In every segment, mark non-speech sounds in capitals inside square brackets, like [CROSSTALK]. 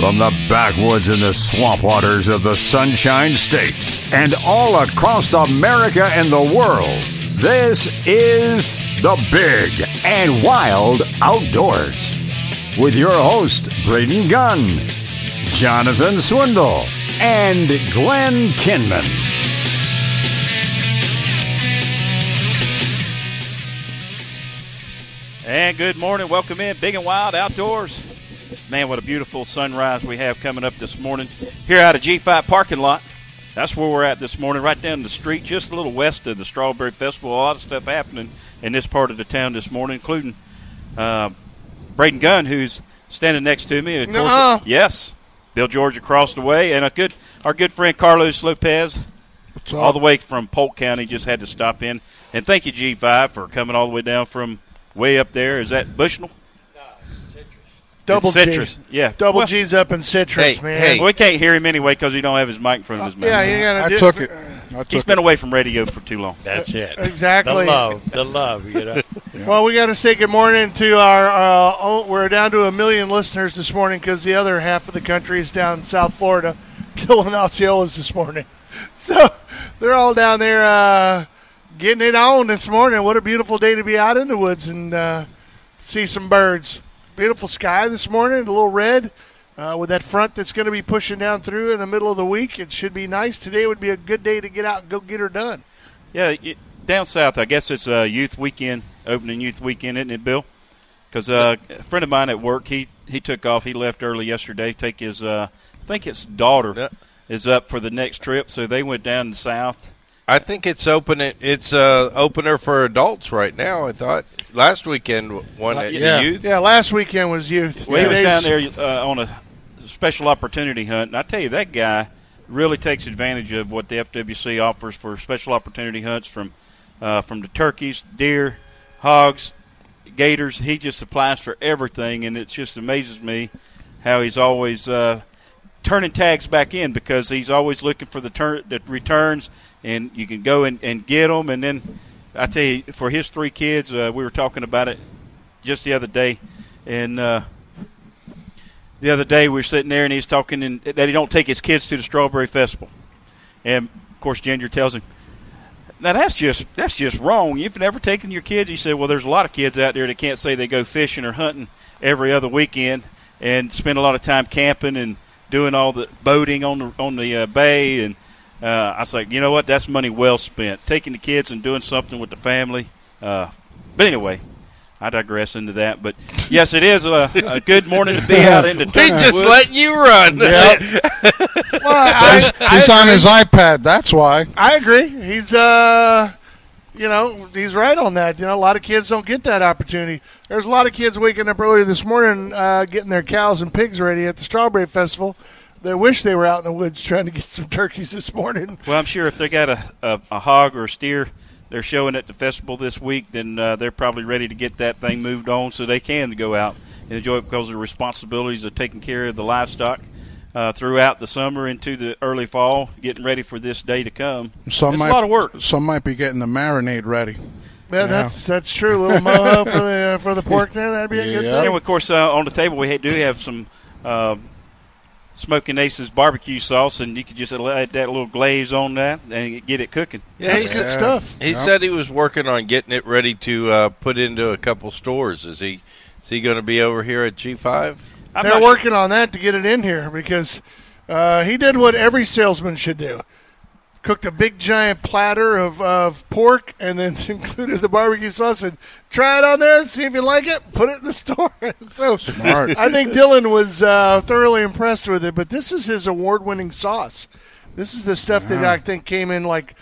From the backwoods and the swamp waters of the Sunshine State and all across America and the world, this is the Big and Wild Outdoors. With your host, Braden Gunn, Jonathan Swindle, and Glenn Kinman. And good morning. Welcome in, Big and Wild Outdoors. Man, what a beautiful sunrise we have coming up this morning here out of G5 parking lot. That's where we're at this morning, right down the street, just a little west of the Strawberry Festival. A lot of stuff happening in this part of the town this morning, including uh, Braden Gunn, who's standing next to me. Of course, Nuh-uh. yes, Bill George across the way, and a good our good friend Carlos Lopez, all the way from Polk County. Just had to stop in and thank you G5 for coming all the way down from way up there. Is that Bushnell? Double It's citrus. G. Yeah, Double Well, G's up in citrus, Hey, man. hey. well, we can't hear him anyway because he don't have his mic in front of his mouth. yeah, you gotta I do took it. I He's took been it. away from radio for too long. That's it. [LAUGHS] Exactly. The love, the love, you know. Well, we got to say good morning to our. Uh, oh, we're down to a million listeners this morning because the other half of the country is down in South Florida, [LAUGHS] killing Osceolas this morning. [LAUGHS] So they're all down there uh, getting it on this morning. What a beautiful day to be out in the woods and uh, see some birds. Beautiful sky this morning, a little red. Uh, with that front that's going to be pushing down through in the middle of the week, it should be nice. Today would be a good day to get out and go get her done. Yeah, y down south, I guess it's a youth weekend, opening youth weekend, isn't it, Bill? Because uh, a friend of mine at work, he he took off. He left early yesterday. Take his, uh, I think his daughter Yeah. is up for the next trip, so they went down south. I think it's open. It's uh, opener for adults right now. I thought last weekend one at yeah. youth. Yeah, last weekend was youth. Well, he was down there uh, on a special opportunity hunt, and I tell you, that guy really takes advantage of what the FWC offers for special opportunity hunts from uh, from the turkeys, deer, hogs, gators. He just applies for everything, and it just amazes me how he's always uh, turning tags back in because he's always looking for the, turn, the returns, and you can go and, and get them. And then I tell you, for his three kids, uh, we were talking about it just the other day, and uh, the other day we were sitting there and he's talking and that he don't take his kids to the strawberry festival, and of course Ginger tells him. Now that's just that's just wrong. You've never taken your kids. He said, "Well, there's a lot of kids out there that can't say they go fishing or hunting every other weekend and spend a lot of time camping and doing all the boating on the on the uh, bay." And uh, I was like, "You know what? That's money well spent. Taking the kids and doing something with the family." Uh, but anyway, I digress into that. But yes, it is a, a good morning to be [LAUGHS] out in the He's turkey just woods. letting you run. [LAUGHS] Well, I, I, He's on his iPad. That's why. I agree. He's uh, you know, he's right on that. You know, a lot of kids don't get that opportunity. There's a lot of kids waking up early this morning, uh, getting their cows and pigs ready at the Strawberry Festival. They wish they were out in the woods trying to get some turkeys this morning. Well, I'm sure if they got a, a, a hog or a steer they're showing at the festival this week, then uh, they're probably ready to get that thing moved on so they can go out and enjoy it because of the responsibilities of taking care of the livestock uh, throughout the summer into the early fall, getting ready for this day to come. Some it's might, a lot of work. Some might be getting the marinade ready. Yeah, that's that's true. A little mojo for the uh, for the pork there. That'd be a good [LAUGHS] Yeah. And of course, uh, on the table we do have some uh, Smoking Aces barbecue sauce, and you could just add that little glaze on that and get it cooking. Yeah, That's he good said, stuff. he Yep. said he was working on getting it ready to uh, put into a couple stores. Is he? Is he going to be over here at G five? I'm They're not sure- working on that to get it in here because uh, he did what every salesman should do. Cooked a big giant platter of, of pork and then [LAUGHS] included the barbecue sauce and try it on there, see if you like it, put it in the [LAUGHS] store. [LAUGHS] so Smart. I think Dylan was uh, thoroughly impressed with it, but this is his award winning sauce. This is the stuff that I think came in like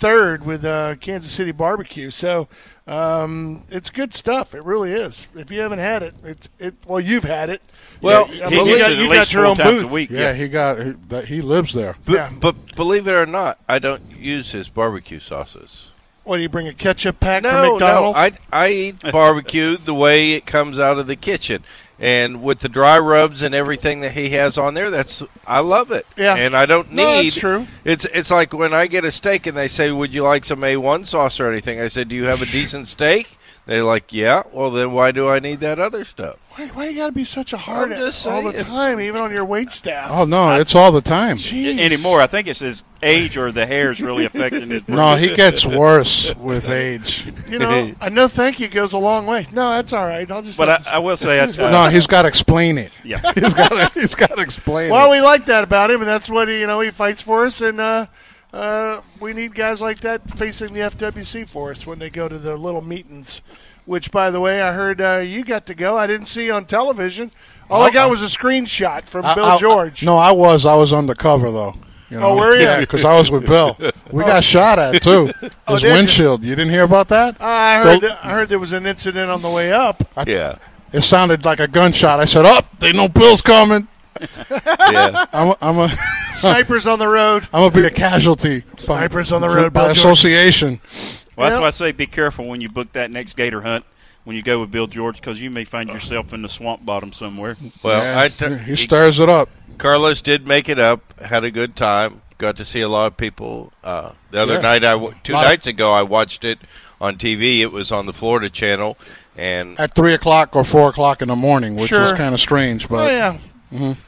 third with uh, Kansas City barbecue. So um, it's good stuff. It really is. If you haven't had it, it's it. Well, you've had it. Well, Yeah, I He you gets got, it you at got least your four own times booth. a week. Yeah, he got he, that. He lives there. But, Yeah. but believe it or not, I don't use his barbecue sauces. What do you bring a ketchup pack No, from no, McDonald's? I I eat barbecue the way it comes out of the kitchen, and with the dry rubs and everything that he has on there, that's I love it. Yeah. and I don't need. No, that's true. It's it's like when I get a steak and they say, "Would you like some A1 sauce or anything?" I said, "Do you have a decent steak?" They're like, yeah. Well, then why do I need that other stuff? Why, why you got to be such a hard I'm all the time, even on your wait staff? Oh no, it's all the time. Jeez. anymore. I think it's his age or the hair is really affecting his. No, he gets worse with age. You know, I know thank you goes a long way. No, that's all right. I'll just. But I, I will say, that's, [LAUGHS] uh, No, he's got to explain it. yeah. [LAUGHS] He's got to. He's got to explain well, it. we like that about him, and that's what he, you know he fights for us, and uh, uh, we need guys like that facing the FWC for us when they go to the little meetings. Which, by the way, I heard uh, you got to go. I didn't see on television. All I got was a screenshot from I- Bill I- George. no, I was. I was undercover though. You know? Oh, were you? Yeah, because I was with Bill. We got [LAUGHS] shot at too. [LAUGHS] Oh, His did you? windshield. You didn't hear about that? I heard. That- I heard there was an incident on the way up. Yeah, It sounded like a gunshot. I said, "Up! they know Bill's coming." [LAUGHS] yeah. I'm. A, I'm a. Snipers on the road. I'm gonna be a casualty. Snipers on the road, by Bill George. Association. Well, that's Yeah. why I say be careful when you book that next gator hunt when you go with Bill George because you may find yourself in the swamp bottom somewhere. Well, Yeah, I t- he stirs it up. Carlos did make it up. Had a good time. Got to see a lot of people. Uh, the other Yeah. night, I w- two Lot of- nights ago, I watched it on TV. It was on the Florida Channel, and At three o'clock or four o'clock in the morning, which is Sure. kind of strange. Oh But yeah.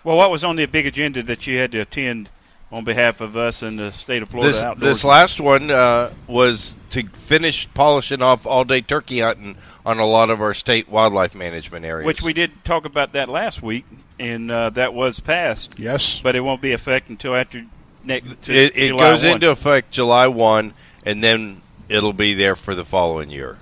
Well, what was on the big agenda that you had to attend on behalf of us in the state of Florida this outdoors? this last one uh, was to finish polishing off all day turkey hunting on a lot of our state wildlife management areas. which we did talk about that last week, and uh, that was passed, yes, but it won't be effect until after next. it, it July goes 1. into effect July one, and then it'll be there for the following year.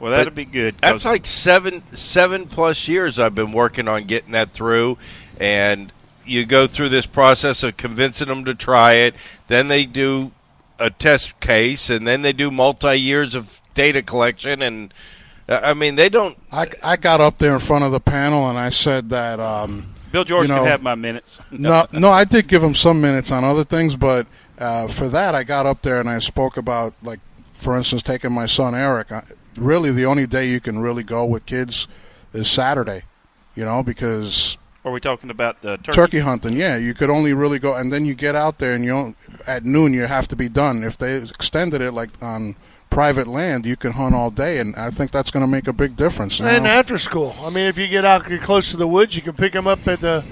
Well, that'll but be good. That's like seven seven plus years I've been working on getting that through, and you go through this process of convincing them to try it. Then they do a test case, and then they do multi years of data collection, and uh, I mean they don't. I, I got up there in front of the panel and I said that. Um, Bill George you can know, have my minutes. [LAUGHS] no, no, I did give him some minutes on other things, but uh, for that, I got up there and I spoke about, like, for instance, taking my son Eric. I, really, the only day you can really go with kids is Saturday, you know, because Are we talking about the turkey? turkey hunting, yeah, you could only really go, and then you get out there and you don't, at noon you have to be done. If they extended it like on private land, you can hunt all day, and I think that's going to make a big difference. And Now- after school, I mean, if you get out you're close to the woods, you can pick them up at the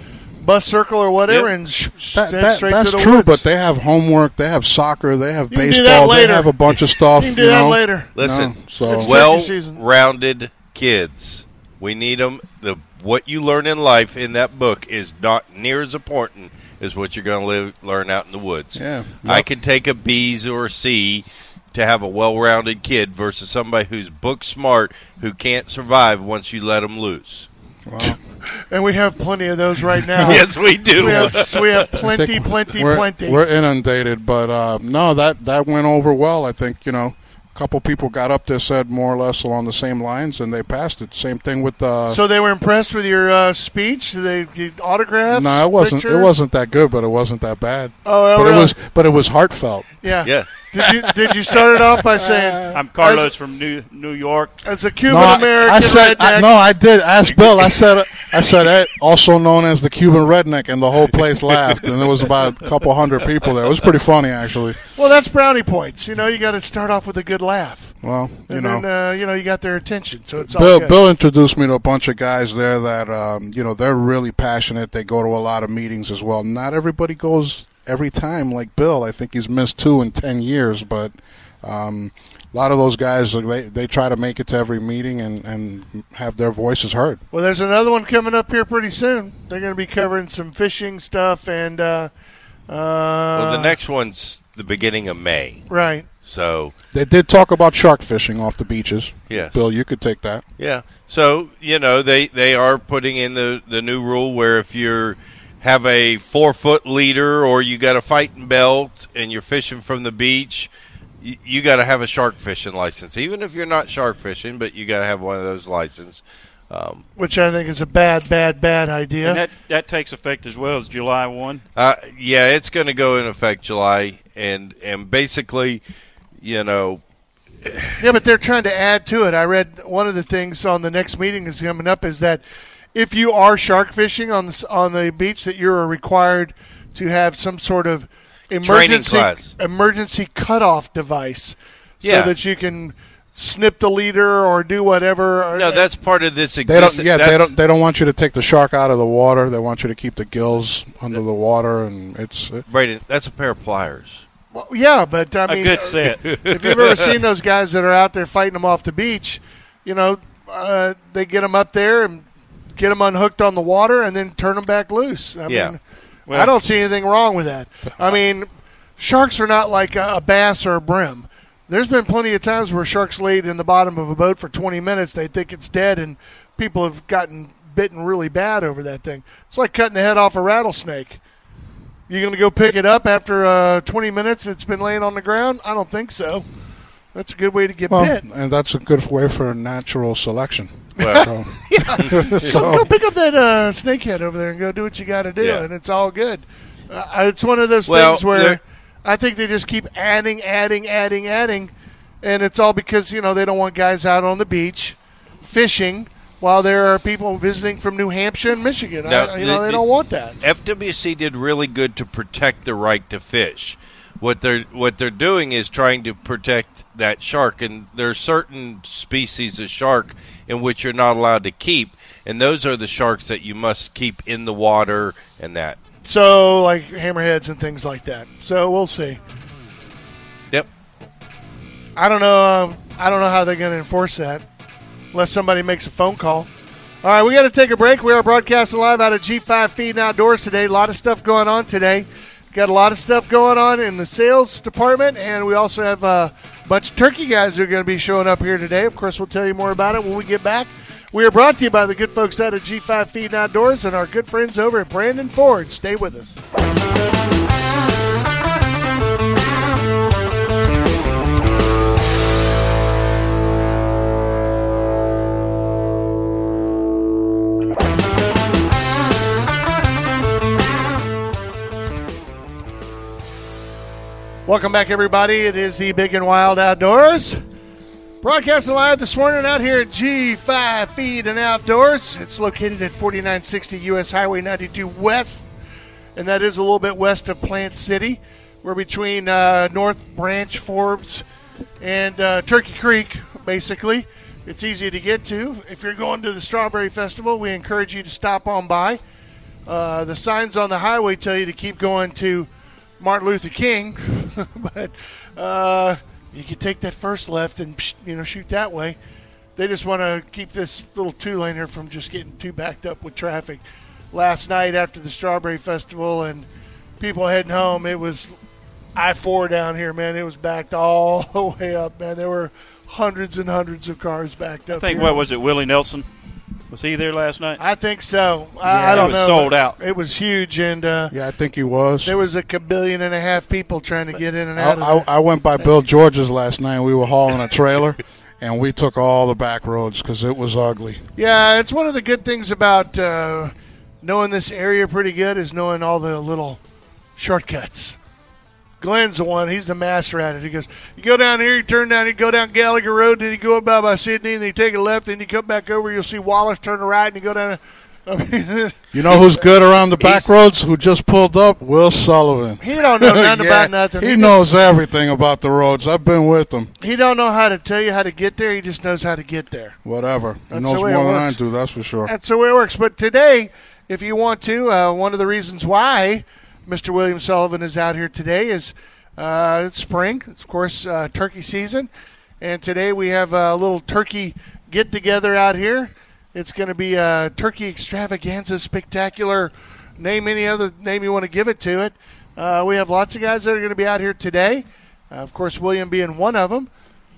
bus circle or whatever, Yep. and sh- sh- That, that, straight that's to the true, woods. but they have homework, they have soccer, they have You can do that baseball, they have a bunch of stuff. [LAUGHS] you can do you that know? later. Listen, No, so It's well-rounded kids. We need them. The what you learn in life in that book is not near as important as what you're going to live learn out in the woods. Yeah. I can take a B's or a C to have a well-rounded kid versus somebody who's book smart who can't survive once you let them loose. well, [LAUGHS] And we have plenty of those right [LAUGHS] now. yes, we do. we have we have plenty, plenty, we're, plenty. We're inundated, but uh, no, that that went over well. I think you know, a couple people got up there said more or less along the same lines, and they passed it. Same thing with uh, so they were impressed with your uh, speech. Did they get autographs? no, it wasn't. pictures? It wasn't that good, but it wasn't that bad. Oh, but really? it was. But it was heartfelt. Yeah. Yeah. Did you did you start it off by saying I'm Carlos from New New York. as a Cuban No, I, American I said I, no. I did ask Bill. I said I said eh, also known as the Cuban redneck, and the whole place laughed, and there was about a couple hundred people there. It was pretty funny, actually. Well, that's brownie points. You know, you got to start off with a good laugh, Well, you and know. then uh, you know you got their attention. So it's all Bill, good. Bill introduced me to a bunch of guys there that um, you know they're really passionate. They go to a lot of meetings as well. Not everybody goes every time like Bill. I think he's missed two in ten years, but um, a lot of those guys they they try to make it to every meeting and and have their voices heard. Well, there's another one coming up here pretty soon. They're going to be covering some fishing stuff and. Uh, uh, Well, the next one's the beginning of May. right. So, They did talk about shark fishing off the beaches. yes. Bill, you could take that. Yeah. So you know they they are putting in the the new rule where if you're have a four foot leader or you got a fighting belt and you're fishing from the beach, you, you got to have a shark fishing license. Even if you're not shark fishing, but you got to have one of those licenses. Um, Which I think is a bad, bad, bad idea. And that, that takes effect as well as July 1. uh, yeah, it's going to go in effect July, and and basically, you know, Yeah, but they're trying to add to it. I read one of the things on the next meeting is coming up is that if you are shark fishing on the on the beach, that you're required to have some sort of emergency class. emergency cutoff device, Yeah. so that you can snip the leader or do whatever. No, that's part of this. They don't. Exist- Yeah, they don't. They don't want you to take the shark out of the water. They want you to keep the gills under the water, and it's. Braden, that's a pair of pliers. Well, yeah, but I mean, a good set. [LAUGHS] if you've ever seen those guys that are out there fighting them off the beach, you know, uh, they get them up there and get them unhooked on the water and then turn them back loose. I Yeah. mean, Well- I don't see anything wrong with that. I mean, sharks are not like a, a bass or a brim. There's been plenty of times where sharks laid in the bottom of a boat for 20 minutes. They think it's dead, and people have gotten bitten really bad over that thing. It's like cutting the head off a rattlesnake. You going to go pick it up after uh, 20 minutes it's been laying on the ground? I don't think so. That's a good way to get Well, bit. and that's a good way for natural selection. Well, [LAUGHS] [LAUGHS] So, so Go pick up that uh, snakehead over there and go do what you got to do, Yeah. and it's all good. Uh, it's one of those Well, things where I think they just keep adding, adding, adding, adding, and it's all because you know they don't want guys out on the beach fishing while there are people visiting from New Hampshire and Michigan. No, I- you know the- they don't want that. FWC did really good to protect the right to fish. What they're what they're doing is trying to protect that shark, and there are certain species of shark in which you're not allowed to keep, and those are the sharks that you must keep in the water and that. So like hammerheads and things like that. So we'll see. Yep. I don't know. Uh, I don't know how they're going to enforce that, unless somebody makes a phone call. All right, we got to take a break. We are broadcasting live out of G5 Feed Outdoors today. A lot of stuff going on today. Got a lot of stuff going on in the sales department, and we also have a bunch of turkey guys who are going to be showing up here today. Of course, we'll tell you more about it when we get back. We are brought to you by the good folks out of G5 Feed Outdoors and our good friends over at Brandon Ford. Stay with us. Welcome back, everybody. It is the Big and Wild Outdoors. Broadcasting live this morning out here at G5 Feed and Outdoors. It's located at 4960 US Highway 92 West, and that is a little bit west of Plant City. We're between uh, North Branch, Forbes, and uh, Turkey Creek, basically. It's easy to get to. If you're going to the Strawberry Festival, we encourage you to stop on by. Uh, the signs on the highway tell you to keep going to Martin Luther King, [LAUGHS] but uh, you can take that first left and you know shoot that way. They just want to keep this little two lane here from just getting too backed up with traffic. Last night after the Strawberry Festival and people heading home, it was I four down here, man. It was backed all [LAUGHS] the way up, man. There were hundreds and hundreds of cars backed up. I think here. what was it? Willie Nelson was he there last night? I think so. I, Yeah, I it don't was know. sold out. It was huge, and uh, yeah, I think he was. there was a kabillion and a half people trying to get in and I, out of I. I went by Bill George's last night. We were hauling a trailer, [LAUGHS] and we took all the back roads because it was ugly. Yeah, it's one of the good things about uh, knowing this area pretty good is knowing all the little shortcuts. Glenn's the one; he's the master at it. He goes, "You go down here, you turn down, you go down Gallagher Road, then you go about by Sydney, and then you take a left, then you come back over. You'll see Wallace. Turn a right, and you go down." I mean, [LAUGHS] You know who's good around the back roads? Who just pulled up? Will Sullivan. he don't know [LAUGHS] nothing Yeah, about nothing. He just- knows everything about the roads. I've been with him. He don't know how to tell you how to get there. He just knows how to get there. Whatever. He That's knows the way more than I do. That's for sure. That's the way it works. But today, if you want to, uh, one of the reasons why Mr. William Sullivan is out here today is uh, it's spring. It's, of course, uh, turkey season. And today we have a little turkey get together out here. It's going to be a turkey extravaganza spectacular. Name any other name you want to give it to it. Uh, we have lots of guys that are going to be out here today. Uh, of course, William being one of them,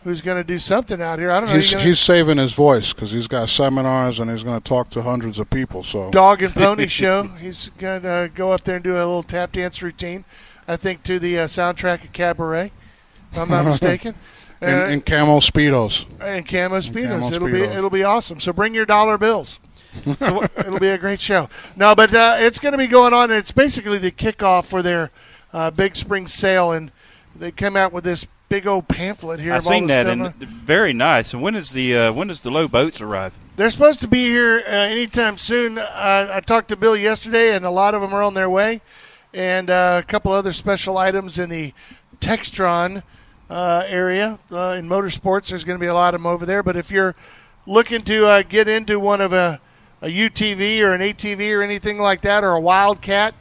who's going to do something out here. I don't know. He's he's saving his voice because he's got seminars and he's going to talk to hundreds of people. So dog and pony [LAUGHS] show. He's going to go up there and do a little tap dance routine. I think to the uh, soundtrack of Cabaret, if I'm not [LAUGHS] mistaken. in, Uh, in camo speedos. and camo speedos. camo it'll be it'll be awesome. So bring your dollar bills. [LAUGHS] So it'll be a great show. No, but uh, it's going to be going on. It's basically the kickoff for their uh, big spring sale, and they come out with this big old pamphlet here. I of all seen that and very nice. And when is the uh, when does the Lowe boats arrive? They're supposed to be here uh, anytime soon. Uh, I talked to Bill yesterday, and a lot of them are on their way, and uh, a couple other special items in the Textron uh, area uh, in motorsports. There's going to be a lot of them over there. But if you're looking to uh, get into one of a, a UTV or an ATV or anything like that, or a Wildcat,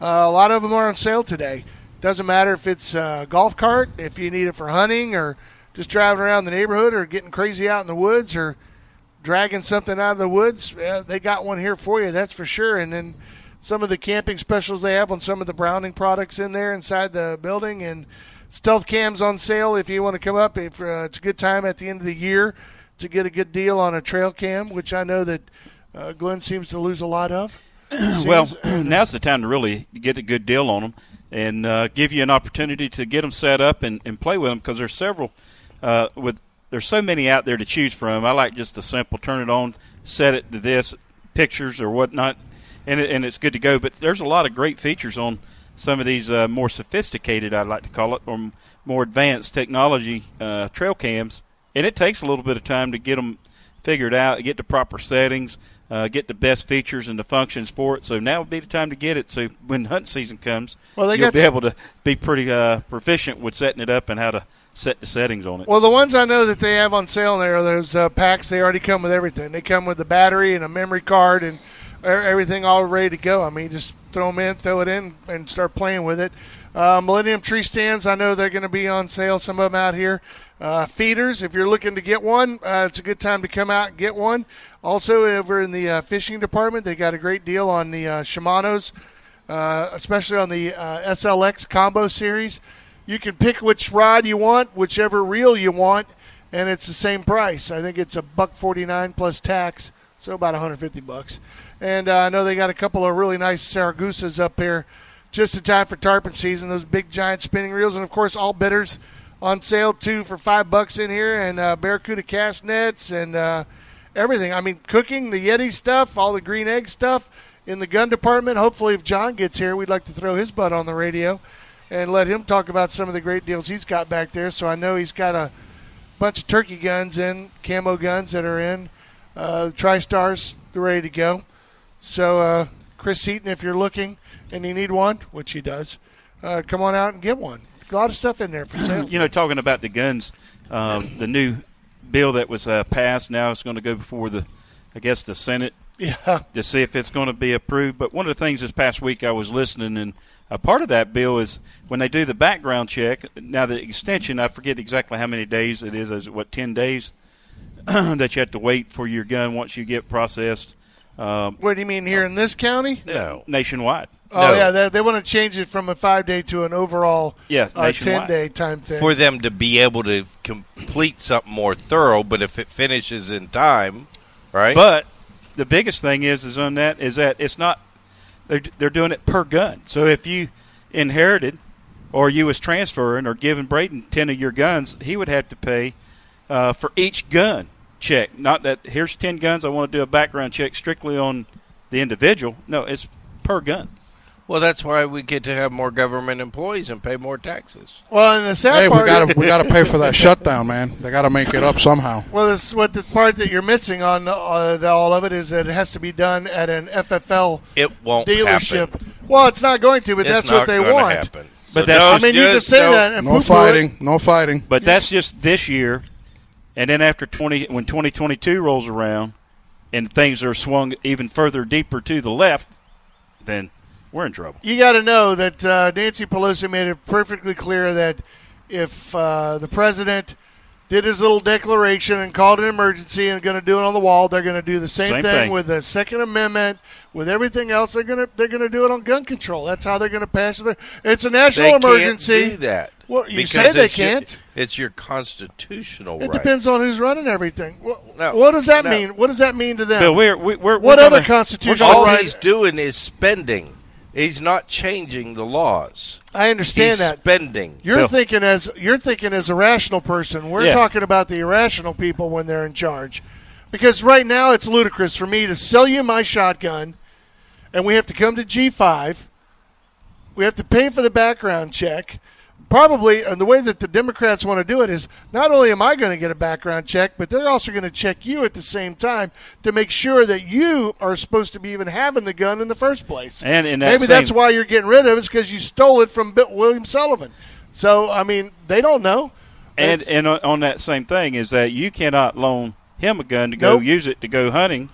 uh, a lot of them are on sale today. Doesn't matter if it's a golf cart, if you need it for hunting, or just driving around the neighborhood, or getting crazy out in the woods, or dragging something out of the woods. Uh, they got one here for you, that's for sure. And then some of the camping specials they have on some of the Browning products in there inside the building, and stealth cams on sale if you want to come up. If uh, it's a good time at the end of the year to get a good deal on a trail cam, which I know that uh, Glenn seems to lose a lot of. Well, [CLEARS THROAT] now's the time to really get a good deal on them and uh, give you an opportunity to get them set up and, and play with them because there's several uh, with there's so many out there to choose from. I like just a simple turn it on, set it to this pictures or whatnot, and it, and it's good to go. But there's a lot of great features on some of these uh, more sophisticated, I'd like to call it, or more advanced technology uh, trail cams, and it takes a little bit of time to get them figured out, get the proper settings, uh, get the best features and the functions for it. So now would be the time to get it. So when hunt season comes, well, you'll be able to be pretty uh, proficient with setting it up and how to set the settings on it. Well, the ones I know that they have on sale there are those uh, packs. They already come with everything. They come with the battery and a memory card and everything all ready to go. I mean, just throw them in, throw it in, and start playing with it. Uh, Millennium tree stands, I know they're going to be on sale. Some of them out here. Uh, feeders, if you're looking to get one, uh, it's a good time to come out and get one. Also, over in the uh, fishing department, they got a great deal on the uh, Shimano's, uh, especially on the SLX combo series. You can pick which rod you want, whichever reel you want, and it's the same price. I think it's a buck forty nine plus tax, so about 150 bucks. And I know they got a couple of really nice Saragosas up here just in time for tarpon season. Those big giant spinning reels, and of course, all bidders on sale too for five bucks in here, and uh, Barracuda cast nets and uh, everything. I mean, cooking the Yeti stuff, all the green egg stuff in the gun department. Hopefully, if John gets here, we'd like to throw his butt on the radio and let him talk about some of the great deals he's got back there. So I know he's got a bunch of turkey guns in, camo guns that are in, uh, TriStars, they're ready to go. So, uh, Chris Seaton, if you're looking and you need one, which he does, uh, come on out and get one. A lot of stuff in there for sale. [CLEARS THROAT] you know, talking about the guns, um, the new bill that was uh, passed now it's going to go before the, I guess, the Senate. Yeah. To see if it's going to be approved. But one of the things this past week I was listening, and a part of that bill is when they do the background check. Now the extension, I forget exactly how many days it is. Is it what ten days [CLEARS THROAT] that you have to wait for your gun once you get processed? Um, what do you mean here in this county? No, nationwide. Oh no. yeah, they, they, want to change it from a five day to an overall yeah uh, ten day time thing for them to be able to complete something more thorough. But if it finishes in time, right? But the biggest thing is is on that is that it's not they're they're doing it per gun. So if you inherited or you was transferring or giving Braden ten of your guns, he would have to pay uh, for each gun check. Not that here's ten guns. I want to do a background check strictly on the individual. No, it's per gun. Well, that's why we get to have more government employees and pay more taxes. Well, and the sad hey, part, we got to we got to pay for that [LAUGHS] shutdown, man. They got to make it up somehow. Well, this what the part that you're missing on uh, the, all of it is that it has to be done at an FFL it won't dealership. Happen. Well, it's not going to, but it's that's what they want. Happen. But so that's I mean, you can say no, that. no fighting, no fighting. But that's just this year, and then after twenty, when 2022 rolls around, and things are swung even further deeper to the left, then we're in trouble. You got to know that uh, Nancy Pelosi made it perfectly clear that if uh, the president did his little declaration and called an emergency and going to do it on the wall, they're going to do the same, same thing, thing, with the Second Amendment, with everything else. They're going to they're going to do it on gun control. That's how they're going to pass it. It's a national they emergency. Can't do that. Well, you say they can't. Your, it's your constitutional it right. depends on who's running everything. What, no, what does that no. mean? What does that mean to them? Bill, we're, we're, we're what we're other gonna, constitutional All right? he's doing is spending. He's not changing the laws. I understand He's that. Spending. You're Bill. thinking as you're thinking as a rational person. We're Yeah. talking about the irrational people when they're in charge. Because right now it's ludicrous for me to sell you my shotgun and we have to come to G5. We have to pay for the background check. Probably, and the way that the Democrats want to do it is not only am I going to get a background check, but they're also going to check you at the same time to make sure that you are supposed to be even having the gun in the first place. And that maybe same- that's why you're getting rid of it, is because you stole it from Bill William Sullivan. So, I mean, they don't know. And and on, on that same thing is that you cannot loan him a gun to go Nope. use it to go hunting.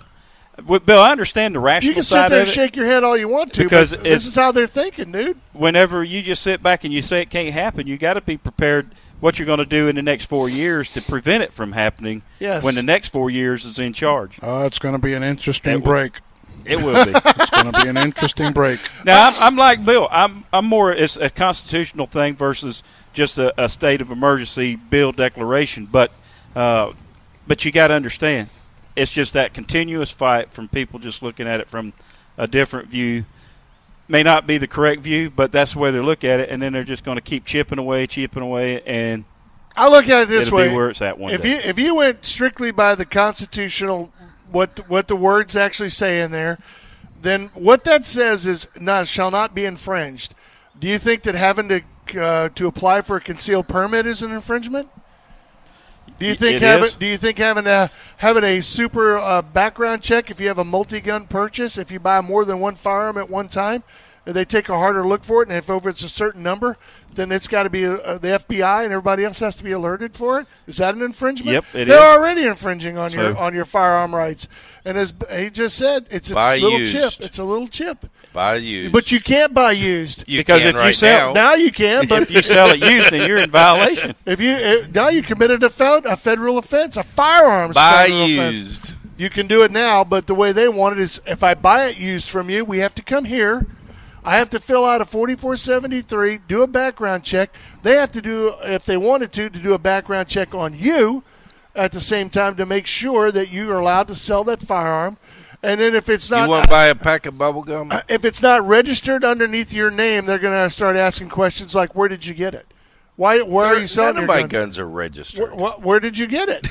Well, Bill, I understand the rational you can sit there and it. shake your head all you want to, Because but this is how they're thinking, dude. Whenever you just sit back and you say it can't happen, you got to be prepared what you're going to do in the next four years to prevent it from happening. Yes. When the next four years is in charge, Uh, it's going to be an interesting It will- break. it will be. [LAUGHS] It's going to be an interesting break. Now I'm, I'm like Bill. I'm I'm more it's a constitutional thing versus just a, a state of emergency bill declaration. But uh, but you got to understand, it's just that continuous fight from people just looking at it from a different view. May not be the correct view, but that's the way they look at it, and then they're just going to keep chipping away, chipping away, and I look at it this way: where it's at one if day. you if you went strictly by the constitutional, what the, what the words actually say in there, then what that says is not shall not be infringed. Do you think that having to uh, to apply for a concealed permit is an infringement? Do you think it having is. do you think having a having a super uh, background check if you have a multi gun purchase if you buy more than one firearm at one time, they take a harder look for it, and if over it's a certain number, then it's got to be uh, the FBI and everybody else has to be alerted for it. Is that an infringement? Yep, it They're is. already infringing on your on your firearm rights, and as he just said, it's a Buy little used. chip. It's a little chip, Buy used. but you can't buy used. you Because can if you sell- now. Now you can, but [LAUGHS] if you sell it used, then you're in violation. if you uh, now you committed a, fel- a federal offense, a firearms buy federal offense. used. You can do it now, but the way they want it is if I buy it used from you, we have to come here. I have to fill out a 4473, do a background check. They have to do, if they wanted to, to do a background check on you at the same time to make sure that you are allowed to sell that firearm. And then if it's not, You want to buy a pack of bubble gum? [CLEARS THROAT] if it's not registered underneath your name, they're going to start asking questions like, "Where did you get it? Why? Where are you selling None your of my gun? guns are registered. Where, where did you get it?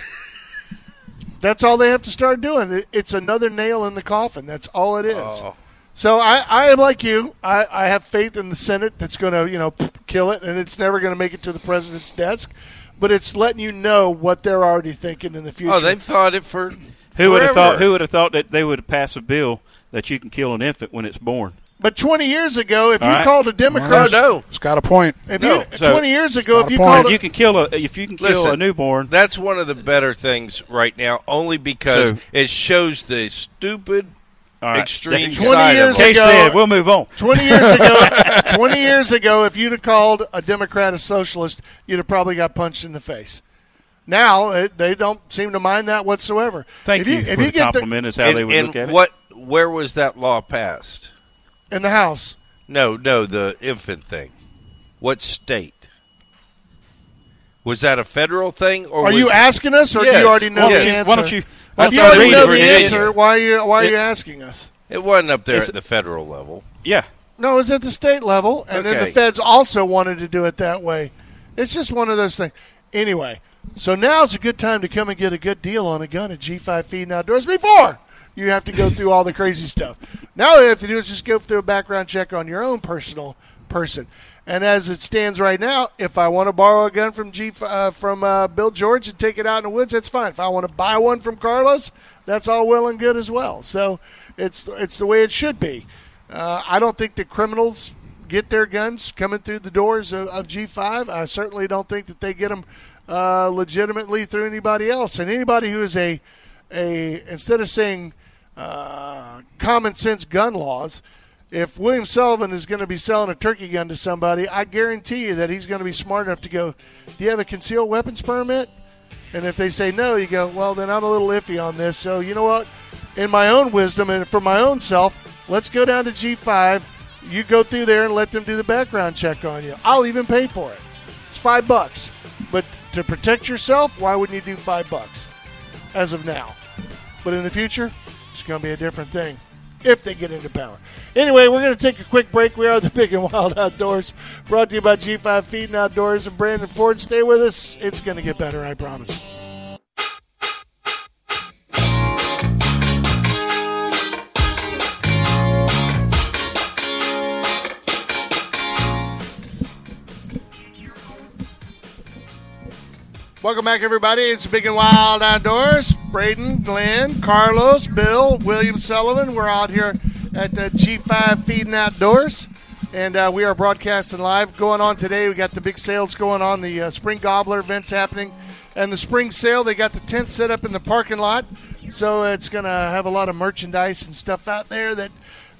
[LAUGHS] That's all they have to start doing. It's another nail in the coffin. That's all it is. Oh. So I, I am like you. I, I have faith in the Senate that's going to, you know, kill it, and it's never going to make it to the president's desk. But it's letting you know what they're already thinking in the oh, future. Oh, they've thought it for Who would have thought? Who would have thought that they would have passed a bill that you can kill an infant when it's born? but 20 years ago, if you All right. called a Oh, Democrat, no. It's got a point. if No. you So- 20 years ago, if you point. called If a, you can kill a if you can kill Listen, a newborn, That's one of the better things right now, only because So- it shows the stupid all right. extreme 20 side years of it. Case ago- said, we'll move on. 20 years ago, [LAUGHS] 20 years ago, if you'd have called a Democrat a socialist, you'd have probably got punched in the face. Now it, they don't seem to mind that whatsoever. Thank if you, if for you the get compliment. is how And, they would and look at it. what? Where was that law passed? In the House, No, no, the infant thing. What state? Was that a federal thing, or are you asking us, or do you already know Yes. the answer? Why don't you? If Why don't you you already know the Virginia? answer, why are you why are you asking us? It wasn't up there It's- at the federal level. Yeah, No, it's at the state level, and then the feds also wanted to do it that way. It's just one of those things. Anyway, so now's a good time to come and get a good deal on a gun at G5 Feed and Outdoors before you have to go through all the crazy stuff. Now all you have to do is just go through a background check on your own personal person. And as it stands right now, if I want to borrow a gun from G uh, from uh, Bill George and take it out in the woods, that's fine. If I want to buy one from Carlos, that's all well and good as well. So it's it's the way it should be. Uh, I don't think that criminals get their guns coming through the doors of, of G5. I certainly don't think that they get them uh, legitimately through anybody else. And anybody who is a a instead of saying uh, common sense gun laws, if William Sullivan is going to be selling a turkey gun to somebody, I guarantee you that he's going to be smart enough to go, "Do you have a concealed weapons permit?" And if they say no, you go, "Well, then I'm a little iffy on this." So you know what? In my own wisdom and for my own self, let's go down to G5. You go through there and let them do the background check on you. I'll even pay for it. It's five bucks. But to protect yourself, why wouldn't you do five bucks? As of now. But in the future, it's going to be a different thing if they get into power. Anyway, we're going to take a quick break. We are the Big and Wild Outdoors, brought to you by G5 Feeding Outdoors and Brandon Ford. Stay with us. It's going to get better, I promise. Welcome back, everybody. It's Big and Wild Outdoors. Braden, Glenn, Carlos, Bill, William Sullivan. We're out here at the G5 Feeding Outdoors. and uh, we are broadcasting live. Going on today, we got the big sales going on. The uh, Spring Gobbler events happening, and the spring sale. They got the tent set up in the parking lot, so it's going to have a lot of merchandise and stuff out there that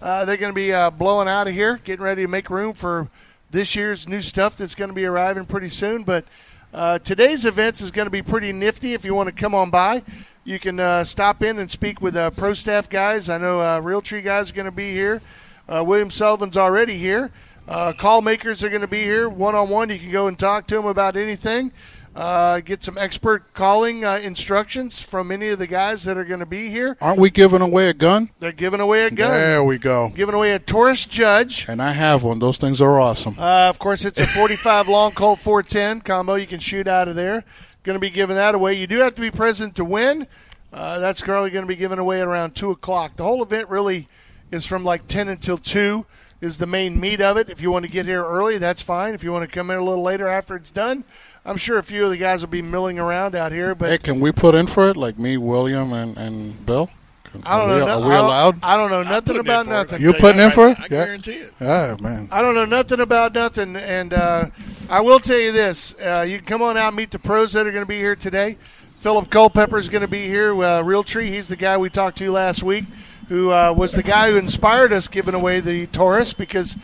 uh, they're going to be uh, blowing out of here, getting ready to make room for this year's new stuff that's going to be arriving pretty soon. But uh, today's events is going to be pretty nifty. If you want to come on by, you can uh, stop in and speak with uh, pro staff guys. I know uh, Realtree guys are going to be here. Uh, William Sullivan's already here. Uh, call makers are going to be here one on one. You can go and talk to them about anything. Uh, get some expert calling uh, instructions from any of the guys that are going to be here. Aren't we giving away a gun? They're giving away a gun. There we go. Giving away a Taurus Judge. And I have one. Those things are awesome. Uh, of course, it's a 45 [LAUGHS] long Colt 410 combo. You can shoot out of there. Going to be giving that away. You do have to be present to win. Uh, that's currently going to be given away at around 2 o'clock. The whole event really is from like 10 until 2 is the main meat of it. If you want to get here early, that's fine. If you want to come in a little later after it's done, I'm sure a few of the guys will be milling around out here. But hey, can we put in for it, like me, William, and, and Bill? Can, I don't are know. We, no- are we I don't- allowed? I don't know nothing about nothing. You tell putting in for it? I Yeah. guarantee it. Yeah, man. I don't know nothing about nothing, and uh, I will tell you this: uh, you can come on out and meet the pros that are going to be here today. Philip Culpepper is going to be here. Uh, Realtree, he's the guy we talked to last week, who uh, was the guy who inspired us giving away the Taurus because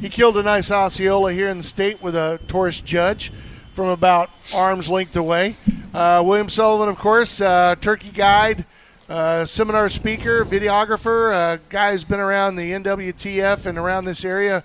he killed a nice Osceola here in the state with a Taurus Judge from about arm's length away. Uh, William Sullivan, of course, uh, turkey guide, uh, seminar speaker, videographer, uh, guy who's been around the NWTF and around this area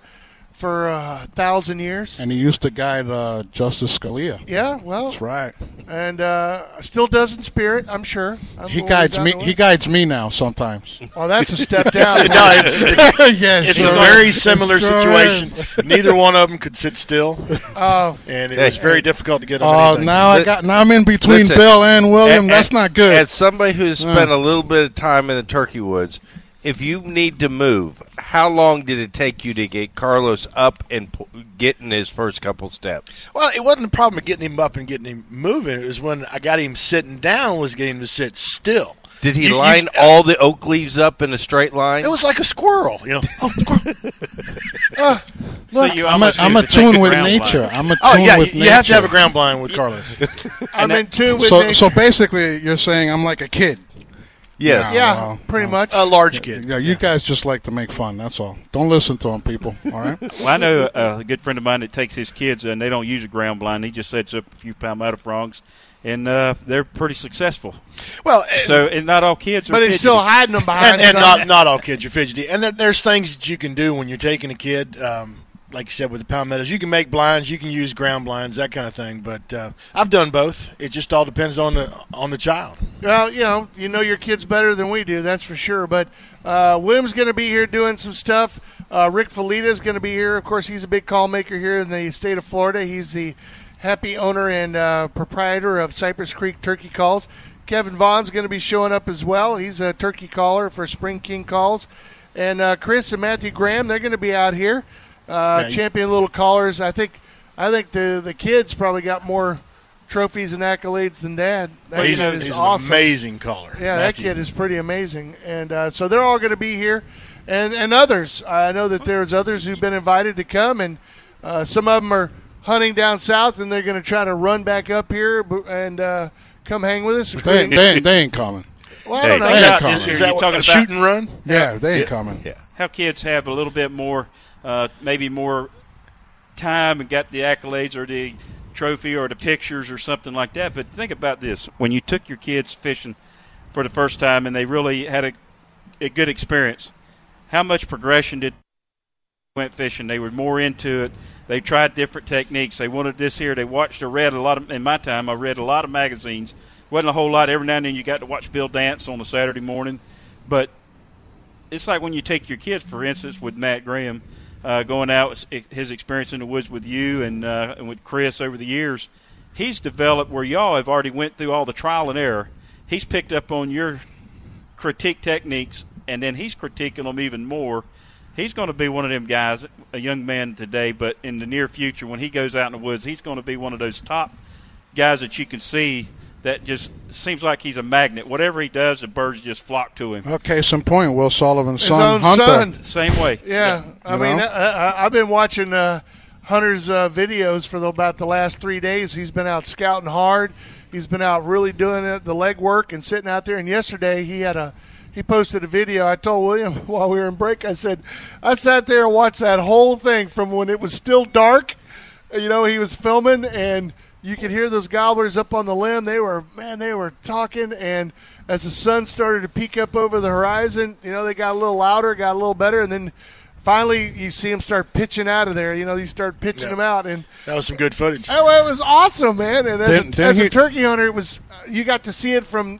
for uh, a thousand years. And he used to guide uh, Justice Scalia. Yeah, well, That's right. and uh, still does in spirit, I'm sure. I'm He guides me. He guides me now sometimes. Oh, that's a step [LAUGHS] down. No, it's, yes, it's a very similar Sure situation. [LAUGHS] Neither one of them could sit still, Oh, and it was very difficult to get them. Oh, anything. now I got. Now I'm in between Listen, Bill and William. A- That's a- not good. As somebody who's spent a little bit of time in the turkey woods, if you need to move, how long did it take you to get Carlos up and p- getting his first couple steps? Well, it wasn't a problem of getting him up and getting him moving. It was when I got him sitting down was getting him to sit still. Did he You- you- line uh, all the oak leaves up in a straight line? It was like a squirrel, you know. [LAUGHS] Oh, squirrel. So uh, you I'm a, almost I'm need a tune with nature. line. I'm a tune oh yeah, you, with you nature. have to have a ground blind with Carlos. [LAUGHS] I'm in tune with So, nature. so basically, you're saying I'm like a kid. Yes. yeah, Oh, pretty oh. much. a large kid. Yeah, you guys just like to make fun. That's all. Don't listen to them, people. All right. [LAUGHS] Well, I know uh, a good friend of mine that takes his kids and they don't use a ground blind. He just sets up a few palmetto frogs, and uh, they're pretty successful. Well, and, So, and not all kids are. but he's fidgety. still hiding them behind [LAUGHS] and, and not not all kids are fidgety. And there's things that you can do when you're taking a kid. Um, like you said with the palmettos, you can make blinds, you can use ground blinds, that kind of thing. But uh, I've done both. It just all depends on the on the child. Well, you know, you know your kids better than we do, that's for sure. But uh, William's going to be here doing some stuff. Uh, Rick Felita is going to be here. Of course, he's a big call maker here in the state of Florida. He's the happy owner and uh, proprietor of Cypress Creek Turkey Calls. Kevin Vaughn's going to be showing up as well. He's a turkey caller for Spring King Calls. And uh, Chris and Matthew Graham, they're going to be out here, uh, Yeah, you- champion little callers. I think, I think the the kids probably got more trophies and accolades than Dad. That he's kid a- is he's awesome. an amazing caller. Yeah, Matthew. that kid is pretty amazing, and uh, so they're all going to be here, and and others. I know that there's others who've been invited to come, and uh, some of them are hunting down south, and they're going to try to run back up here and uh, come hang with us. They, ain't- they, they ain't coming. well, I don't know. They ain't about coming. this here. Is You're that what, talking a about shoot and run? Yeah, they ain't coming. Yeah. how kids have a little bit more, uh, maybe more time and got the accolades or the trophy or the pictures or something like that. But think about this: when you took your kids fishing for the first time and they really had a, a good experience, how much progression did went fishing? They were more into it. They tried different techniques. They wanted this here. They watched or read a lot of. In my time, I read a lot of magazines. wasn't a whole lot. Every now and then, you got to watch Bill Dance on a Saturday morning, but it's like when you take your kids, for instance, with Matt Graham, uh, going out, his experience in the woods with you and, uh, and with Chris over the years. He's developed where y'all have already went through all the trial and error. He's picked up on your critique techniques, and then he's critiquing them even more. He's going to be one of them guys, a young man today, but in the near future, when he goes out in the woods, he's going to be one of those top guys that you can see that just seems like he's a magnet. Whatever he does, the birds just flock to him. Okay, some point. Will Sullivan's His son, own Hunter. son. Same way. Yeah, I You mean, uh, I, I've been watching uh, Hunter's uh, videos for the, about the last three days. He's been out scouting hard. He's been out really doing it, the leg work and sitting out there. And yesterday he had a he posted a video. I told William [LAUGHS] while we were in break. I said I sat there and watched that whole thing from when it was still dark. You know, he was filming and. You could hear those gobblers up on the limb. They were, man, they were talking. And as the sun started to peek up over the horizon, you know, they got a little louder, got a little better. And then finally you see them start pitching out of there. You know, he started pitching Yeah. them out, and That was some good footage. oh, it was awesome, man. And as, Didn't- a, didn't as a turkey hunter, it was you got to see it from,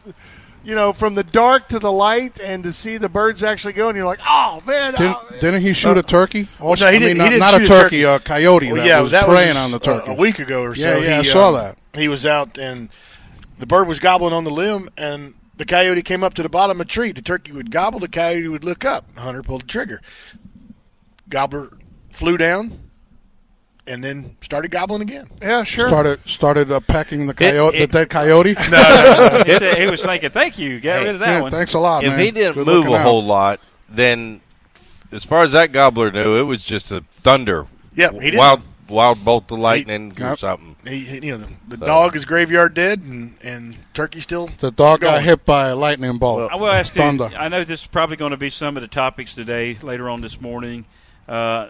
you know, from the dark to the light, and to see the birds actually go, and you're like, oh man, Didn't, oh. didn't he shoot a turkey? Also, no, he I didn't- mean, he not, didn't not a shoot a turkey, a coyote Well, that yeah, was that preying was on the turkey. a week ago or so. Yeah, yeah, I saw uh, that. He was out and the bird was gobbling on the limb, and the coyote came up to the bottom of a tree. The turkey would gobble, the coyote would look up. Hunter pulled the trigger. Gobbler flew down, and then started gobbling again. yeah, sure. started started uh, pecking the coyote, it- the dead coyote. [LAUGHS] No, [LAUGHS] said, he was thinking, "Thank you, get rid of that yeah, one." thanks a lot, if man. he didn't Good move a out. whole lot, then as far as that gobbler knew, it was just a thunder. Yep, he did. Wild, wild bolt of lightning or Yep. something. He, he- you know, the, the So- dog is graveyard dead, and and turkey still. The dog got hit by a lightning bolt. I will ask you. Thunder. I know this is probably going to be some of the topics today, later on this morning. Uh,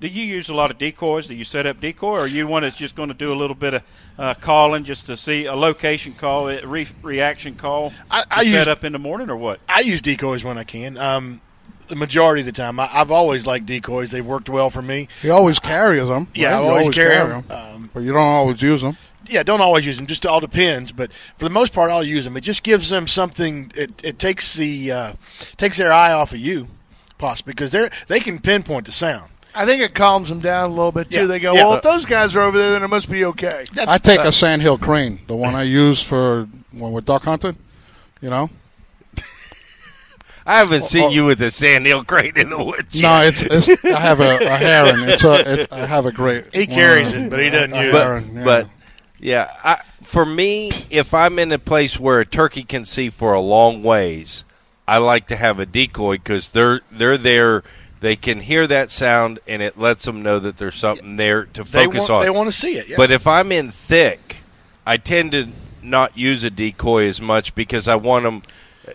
do you use a lot of decoys? Do you set up decoy, or are you one that's just going to do a little bit of uh, calling just to see a location call, a re- reaction call, I- to I set use- up in the morning, or what? I use decoys when I can. Um, the majority of the time, I, I've always liked decoys. They've worked well for me. He always carries them. Yeah, right? I You always, carry, carry them. 'em. Um, but you don't always use them. yeah, don't always use them. Just all depends. But for the most part, I'll use them. It just gives them something. It, it takes the uh, takes their eye off of you, possibly because they they can pinpoint the sound. I think it calms them down a little bit too. Yeah, They go, yeah. well, if those guys are over there, then it must be okay. That's, I take a sandhill crane, the one I use for when we're duck hunting. You know, I haven't seen you with a sandhill crate in the woods. no, it's, it's I have a, a heron. It's a it's, I have a great. He carries uh, it, but he doesn't a use it. heron, yeah. But yeah, I, for me, if I'm in a place where a turkey can see for a long ways, I like to have a decoy because they're they're there. They can hear that sound, and it lets them know that there's something there to they focus want, on. They want to see it. Yeah. But if I'm in thick, I tend to not use a decoy as much because I want them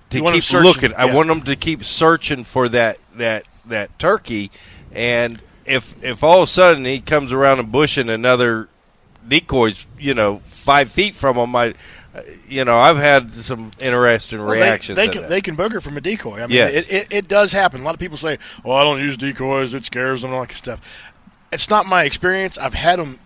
to want keep searching, looking. I want them to keep searching for that that that turkey. And if if all of a sudden he comes around a bush and another decoy's you know five feet from him, I you know I've had some interesting Well, reactions. They, to can that. they can booger from a decoy. I mean, Yes. it, it, it does happen. A lot of people say, "Oh, I don't use decoys; it scares them," and all that kind of stuff. It's not my experience. I've had them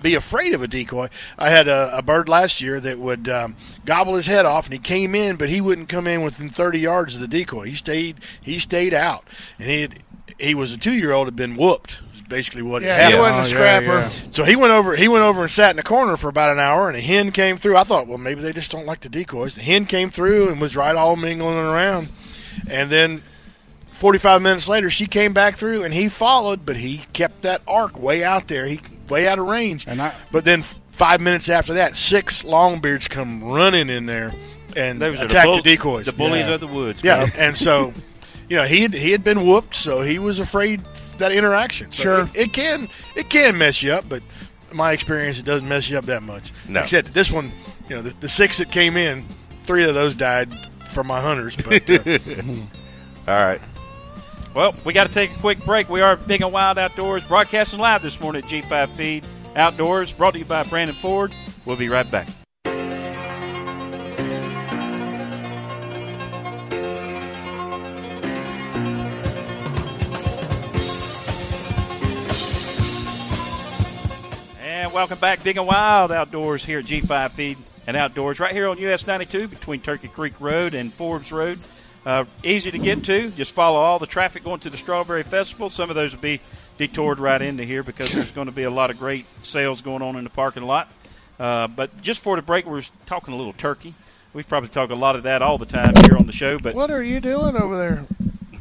be afraid of a decoy. I had a, a bird last year that would um, gobble his head off, and he came in, but he wouldn't come in within 30 yards of the decoy. He stayed he stayed out, and he had, he was a two year old had been whooped. Is basically what Yeah, happened. he wasn't a Oh, yeah, scrapper. yeah. So he went over. He went over and sat in the corner for about an hour, and a hen came through. I thought, well, maybe they just don't like the decoys. The hen came through and was right all mingling around, and then. 45 minutes later, she came back through and he followed, but he kept that arc way out there. He way out of range. And I- but then five minutes after that, six longbeards come running in there and Those are attack bull- the decoys. The bullies Yeah. of the woods. Yeah, and so, you know, he had, he had been whooped, so he was afraid of that interaction. So Sure. it, it can it can mess you up, but my experience, it doesn't mess you up that much. No. Said, this one, you know, the, the six that came in, three of those died from my hunters. But uh, [LAUGHS] All right. Well, we got to take a quick break. We are Big and Wild Outdoors, broadcasting live this morning at G5 Feed Outdoors, brought to you by Brandon Ford. We'll be right back. Welcome back, Big and Wild Outdoors here at G5 Feed and Outdoors, right here on US 92 between Turkey Creek Road and Forbes Road. Uh, easy to get to. Just follow all the traffic going to the Strawberry Festival. Some of those will be detoured right into here because there's going to be a lot of great sales going on in the parking lot. Uh, but just for the break, we we're talking a little turkey. We've probably talk a lot of that all the time here on the show, but What are you doing over there?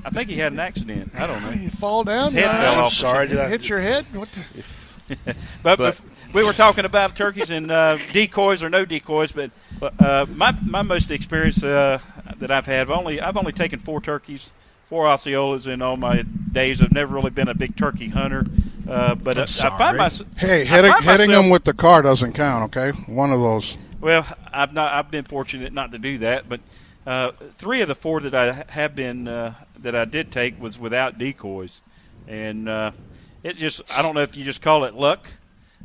I think he had an accident. I don't know. [LAUGHS] You fall down? His head fell I'm off. sorry, did I- Hit your head? What the? [LAUGHS] But, But- bef- we were talking about turkeys and uh, decoys or no decoys, but uh, my my most experience uh, that I've had, I've only I've only taken four turkeys, four Osceolas in all my days. I've never really been a big turkey hunter, uh, but I, I sorry. find myself Hey, I hitting, find hitting myself- him with the car doesn't count, okay? One of those. Well, I've not. I've been fortunate not to do that, but uh, three of the four that I have been uh, that I did take was without decoys, and uh, it just I don't know if you just call it luck,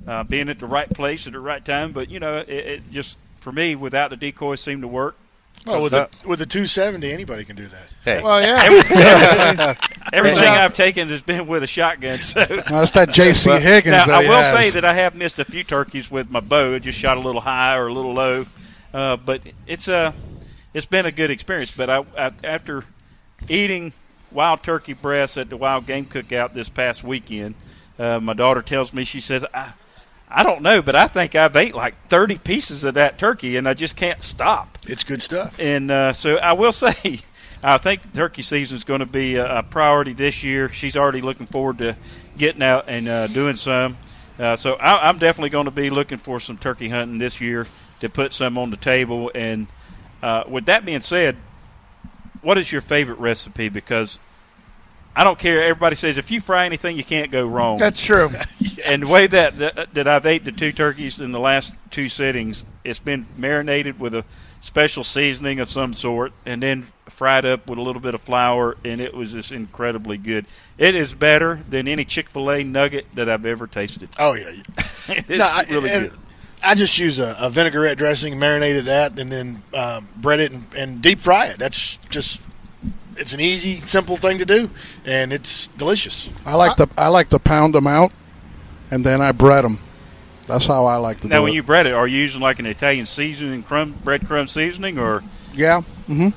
uh, being at the right place at the right time, but you know it, it just for me without the decoys seemed to work. Well, with the, with the 270, anybody can do that. Hey, Well, [LAUGHS] yeah. Everything Yeah. I've taken has been with a shotgun. So No, that's that J.C. Higgins now that I he will has. say that I have missed a few turkeys with my bow. I just shot a little high or a little low, uh, but it's a it's been a good experience. But I, I after eating wild turkey breasts at the wild game cookout this past weekend, uh, my daughter tells me she says I. I don't know, but I think I've ate like 30 pieces of that turkey, and I just can't stop. It's good stuff. And uh, so I will [LAUGHS] say, I think turkey season is going to be a, a priority this year. She's already looking forward to getting out and uh, doing some. Uh, so I, I'm definitely going to be looking for some turkey hunting this year to put some on the table. And uh, with that being said, what is your favorite recipe? Because I don't care. Everybody says if you fry anything, you can't go wrong. That's true. [LAUGHS] And the way that, that that I've ate the two turkeys in the last two sittings, it's been marinated with a special seasoning of some sort, and then fried up with a little bit of flour, and it was just incredibly good. It is better than any Chick Fil A nugget that I've ever tasted. Oh yeah. [LAUGHS] it's No, I, really good. I just use a, a vinaigrette dressing, marinated that, and then um, bread it and, and deep fry it. That's just it's an easy, simple thing to do, and it's delicious. I like to I like to pound them out, and then I bread them. That's how I like to Now, do when it. you bread it, are you using like an Italian seasoning, crumb breadcrumb seasoning, or yeah, mm-hmm.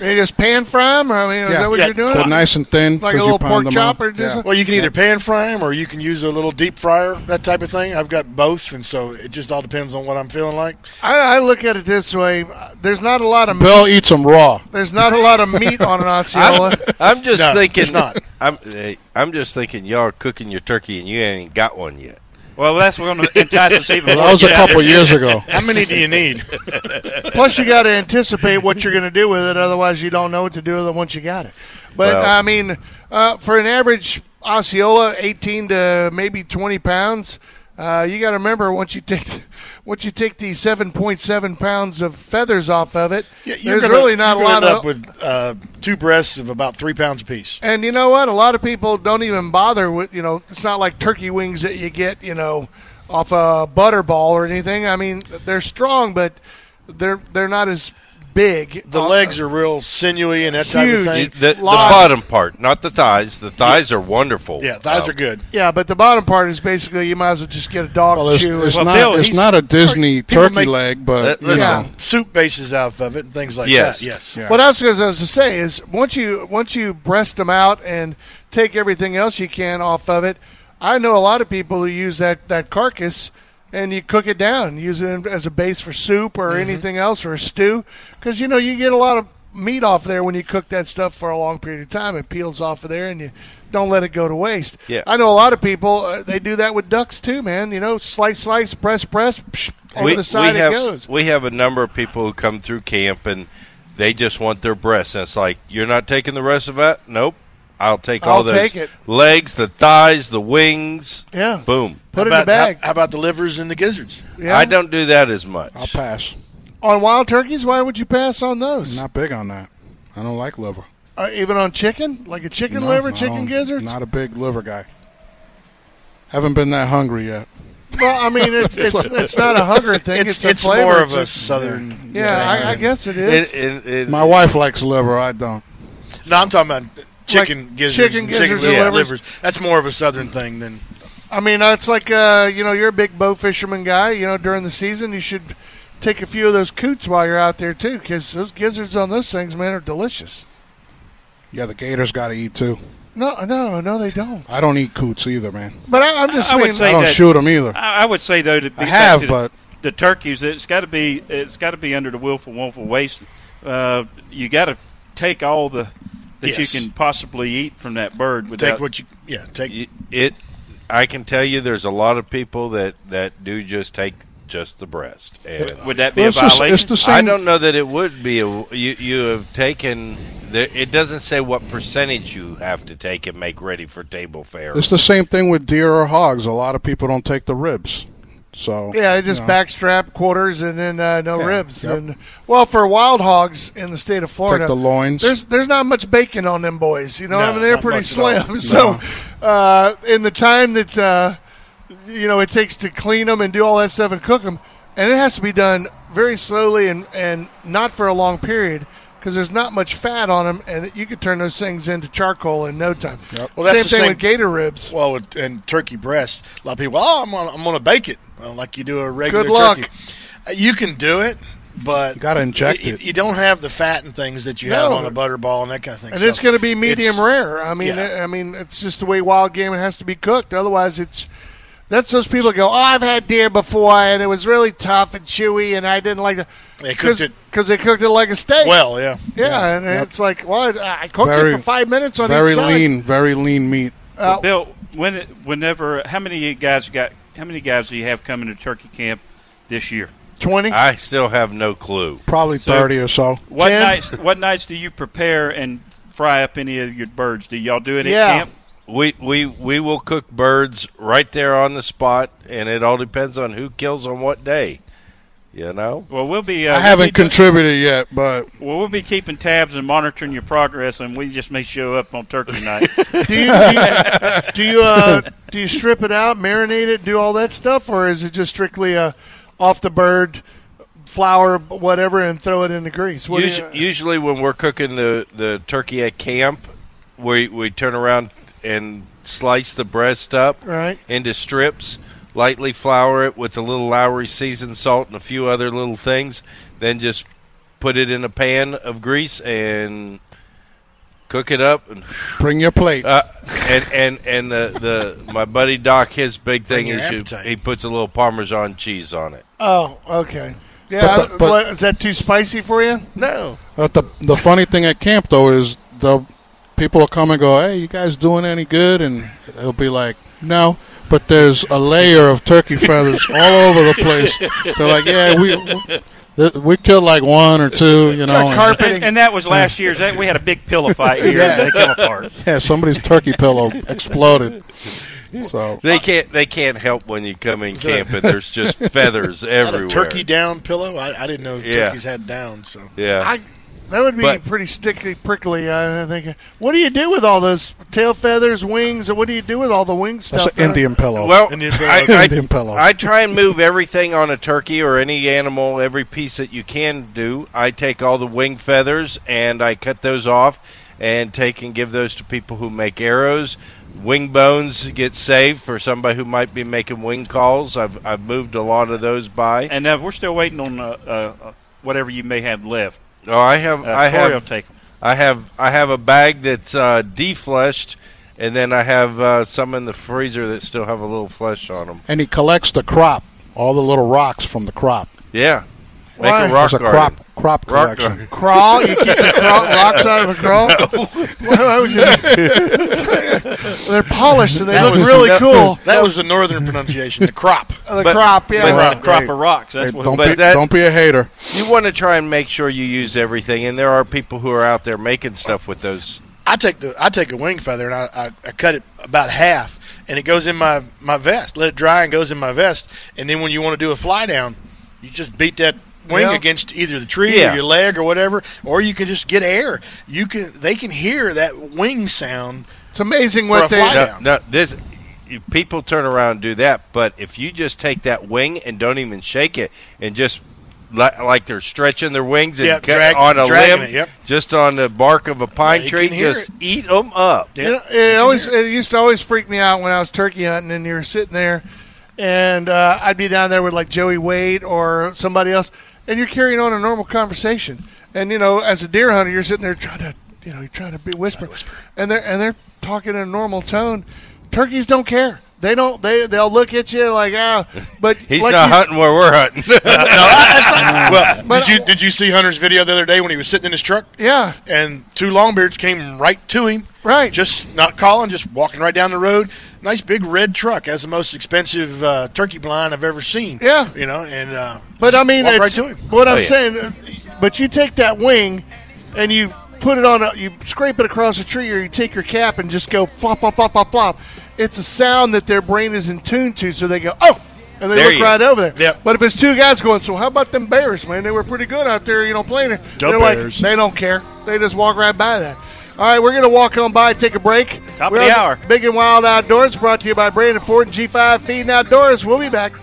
You just pan fry them. I mean, is Yeah. that what Yeah. you're doing? They're nice and thin. Like a little pork them chop or just Yeah. Well, you can either pan fry them or you can use a little deep fryer, that type of thing. I've got both, and so it just all depends on what I'm feeling like. I, I look at it this way: there's not a lot of meat. Bill eats them raw. there's not a lot of meat on an [LAUGHS] Osceola. I'm just No, thinking. not. I'm I'm just thinking y'all are cooking your turkey and you ain't got one yet. Well, that's what going to entice us even Well, that was a to get out couple years ago. How many do you need? [LAUGHS] Plus, you got to anticipate what you're going to do with it. Otherwise, you don't know what to do with it once you got it. But Well- I mean, uh, for an average Osceola, 18 to maybe 20 pounds. Uh, you got to remember once you take once you take these 7.7 pounds of feathers off of it, Yeah, you're there's gonna- really not a lot end of up with uh, two breasts of about three pounds apiece. And you know what? A lot of people don't even bother with, you know, it's not like turkey wings that you get, you know, off a butterball or anything. I mean, they're strong, but they're they're not as big. The Uh, legs are real sinewy and that type Huge. of The, thing. the, the Lots. bottom part, not the thighs. The thighs are wonderful. Yeah, thighs Um, are good. Yeah, but the bottom part is basically you might as well just get a dog Well, it's, chew. it's Well, not Bill, it's not a Disney turkey make- leg, but Let- you know, Soup bases out of it and things like Yes. that. Yes. Yeah. What I was going to say is once you once you breast them out and take everything else you can off of it, I know a lot of people who use that that carcass and you cook it down, use it as a base for soup or anything else or a stew, because you know you get a lot of meat off there when you cook that stuff for a long period of time. It peels off of there and you don't let it go to waste. Yeah. I know a lot of people uh, they do that with ducks too, man. You know, slice, slice, press, press, psh, over the side have, it goes. We have a number of people who come through camp and they just want their breasts. And it's like, you're not taking the rest of that? Nope. I'll take all I'll those take it. legs, the thighs, the wings. Yeah, Boom. put it how in the bag. How, how about the livers and the gizzards? yeah. I don't do that as much. I'll pass. On wild turkeys, why would you pass on those? Not big on that. I don't like liver. Uh, even on chicken, like a chicken No, liver, I chicken don't- gizzards. Not a big liver guy. Haven't been that hungry yet. well, I mean, it's [LAUGHS] it's it's not a hunger thing. It's, It's, a it's flavor. more of a a- southern. Yeah, I, I guess it is. It- it- it- My wife likes liver. I don't. No, I'm talking about chicken gizzards. chicken gizzards chicken and livers. That's more of a southern thing than. I mean, uh, it's like uh, you know, you're a big bow fisherman guy. You know, during the season, you should take a few of those coots while you're out there too, because those gizzards on those things, man, are delicious. Yeah, the gators got to eat too. No, no, no, they don't. I don't eat coots either, man. But I, I'm just I would saying. I don't that- shoot them either. I, I would say though to be I have, to the- but the turkeys, it's got to be it's got to be under the willful, wonderful waste. Uh, you got to take all the that Yes. you can possibly eat from that bird without. Take what you. Yeah, take. it, it I can tell you, there's a lot of people that that do just take just the breast. And Would that be Well, a it's, just, violation? it's the I don't know that it would be. A, you you have taken. The, it doesn't say what percentage you have to take and make ready for table fare. It's the same thing with deer or hogs. A lot of people don't take the ribs. So Yeah, just you know, backstrap quarters and then uh, no Yeah, ribs. yep. And well, for wild hogs in the state of Florida, take the loins. there's there's not much bacon on them boys. You know, No, I mean they're pretty much at all. slim. [LAUGHS] So, uh, in the time that uh, you know it takes to clean them and do all that stuff and cook them, and it has to be done very slowly and and not for a long period. Because there's not much fat on them, and you could turn those things into charcoal in no time. Well, that's same the thing same- with gator ribs. Well, with, and turkey breast, a lot of people, oh, I'm gonna, I'm gonna bake it well, like you do a regular Good luck. turkey. Uh, You can do it, but You gotta inject you, it. You don't have the fat and things that you have on a butterball and that kind of thing. and So it's going to be medium rare. I mean, yeah. I mean, it's just the way wild game has to be cooked. Otherwise, it's that's those people go, "Oh, I've had deer before, and it was really tough and chewy, and I didn't like it They cooked it because they cooked it like a steak." well, yeah. yeah, and Yep. it's like, well, I I cooked Very- it for five minutes on very lean, very lean meat. Uh, Bill, when it, whenever how many guys got how many guys do you have coming to turkey camp this year? Twenty. I still have no clue. Probably So- thirty or so. What Ten? nights what nights do you prepare and fry up any of your birds? Do y'all do it Yeah. at camp? We we we will cook birds right there on the spot, and it all depends on who kills on what day. You know. Well, we'll be. Uh, I haven't we'll be, doing- contributed yet, but Well, we'll be keeping tabs and monitoring your progress, and we just may show up on turkey night. [LAUGHS] do you do you, do you, uh, do you strip it out, marinate it, do all that stuff, or is it just strictly uh, off the bird, flour, whatever, and throw it in the grease? What do Usu- you- usually, when we're cooking the the turkey at camp, we we turn around and slice the breast up right. into strips, lightly flour it with a little Lawry's seasoned salt and a few other little things, then just put it in a pan of grease and cook it up and [SIGHS] bring your plate. uh, and and and the, the my buddy Doc his big thing is you, he puts a little parmesan cheese on it. Oh, okay. Yeah, But the- I- but- what, is that too spicy for you? No. But the the funny thing at camp though is the people will come and go, "Hey, you guys doing any good?" And it'll be like, "No." But there's a layer of turkey feathers [LAUGHS] all over the place. They're like, "Yeah, we we, we killed like one or two, you know." and- carpeting. and, and that was last year's. We had a big pillow fight here, Yeah. and they came apart. [LAUGHS] yeah, somebody's turkey pillow exploded. So They can't they can't help when you come in Is that- camping. There's just [LAUGHS] feathers everywhere. a turkey down pillow? I, I didn't know Yeah. turkeys had down. So Yeah. I, that would be But- pretty sticky, prickly. I think. What do you do with all those tail feathers, wings, and what do you do with all the wing stuff? that's an Indian pillow. Well, Indian I, pillow. I, [LAUGHS] Indian pillow. I try and move everything on a turkey or any animal, every piece that you can do. I take all the wing feathers and I cut those off and take and give those to people who make arrows. Wing bones get saved for somebody who might be making wing calls. I've I've moved a lot of those by. And uh, we're still waiting on uh, uh, uh, whatever you may have left. Oh, I have Uh, I Corey will have take 'em. I have I have a bag that's uh, defleshed, and then I have uh, some in the freezer that still have a little flesh on them. and he collects the crop, all the little rocks from the crop. Yeah, make Why? a rock There's a garden. crop crop Rock collection. garden. [LAUGHS] Crawl? You keep the crawl, rocks out of a crawl? Why- [LAUGHS] why would you- [LAUGHS] They're polished and they That look was- really that- cool. that was the northern pronunciation, the crop. The But- crop, yeah. but- right. a crop Hey, of rocks. That's Hey, what. don't but be that- don't be a hater. You want to try and make sure you use everything, and there are people who are out there making stuff with those. I take the I take a wing feather and I, I, I cut it about half, and it goes in my my vest. Let it dry and goes in my vest, and then when you want to do a fly down, you just beat that wing Yeah. against either the tree Yeah. or your leg or whatever, or you can just get air. You can they can hear that wing sound. It's amazing For what a they. fly No, no, this people turn around and do that, but if you just take that wing and don't even shake it, and just li- like they're stretching their wings and Yep, cut drag- on a limb, it, yep. just on the bark of a pine Yeah, tree, just it. eat them up. Yeah. You know, it always it used to always freak me out when I was turkey hunting and you were sitting there, and uh, I'd be down there with like Joey Wade or somebody else, and you're carrying on a normal conversation, and you know as a deer hunter you're sitting there trying to you know you're trying to be whisper, and they're and they're talking in a normal tone. Turkeys don't care. They don't. They they'll look at you like ah, [LAUGHS] but He's like not hunting where we're hunting. [LAUGHS] no, not. [LAUGHS] Well, But- did you did you see Hunter's video the other day when he was sitting in his truck Yeah, and two longbeards came right to him, right. just not calling, just walking right down the road. Nice big red truck. Has the most expensive uh, turkey blind I've ever seen. Yeah. you know, and uh, But I mean, walk right it's, to him. what I'm Oh, yeah. saying. uh, But you take that wing, and you put it on. A, you scrape it across a tree, or you take your cap and just go flop, flop, flop, flop, flop. It's a sound that their brain is in tune to, so they go, oh. And they There look you right go. over there. Yep. But if it's two guys going, so how about them Bears, man? They were pretty good out there, you know, playing it. Go They're Bears. like, they don't care. They just walk right by that. All right, we're going to walk on by, take a break. Top of We're the hour. Big and Wild Outdoors brought to you by Brandon Ford and G5 Feeding Outdoors. We'll be back.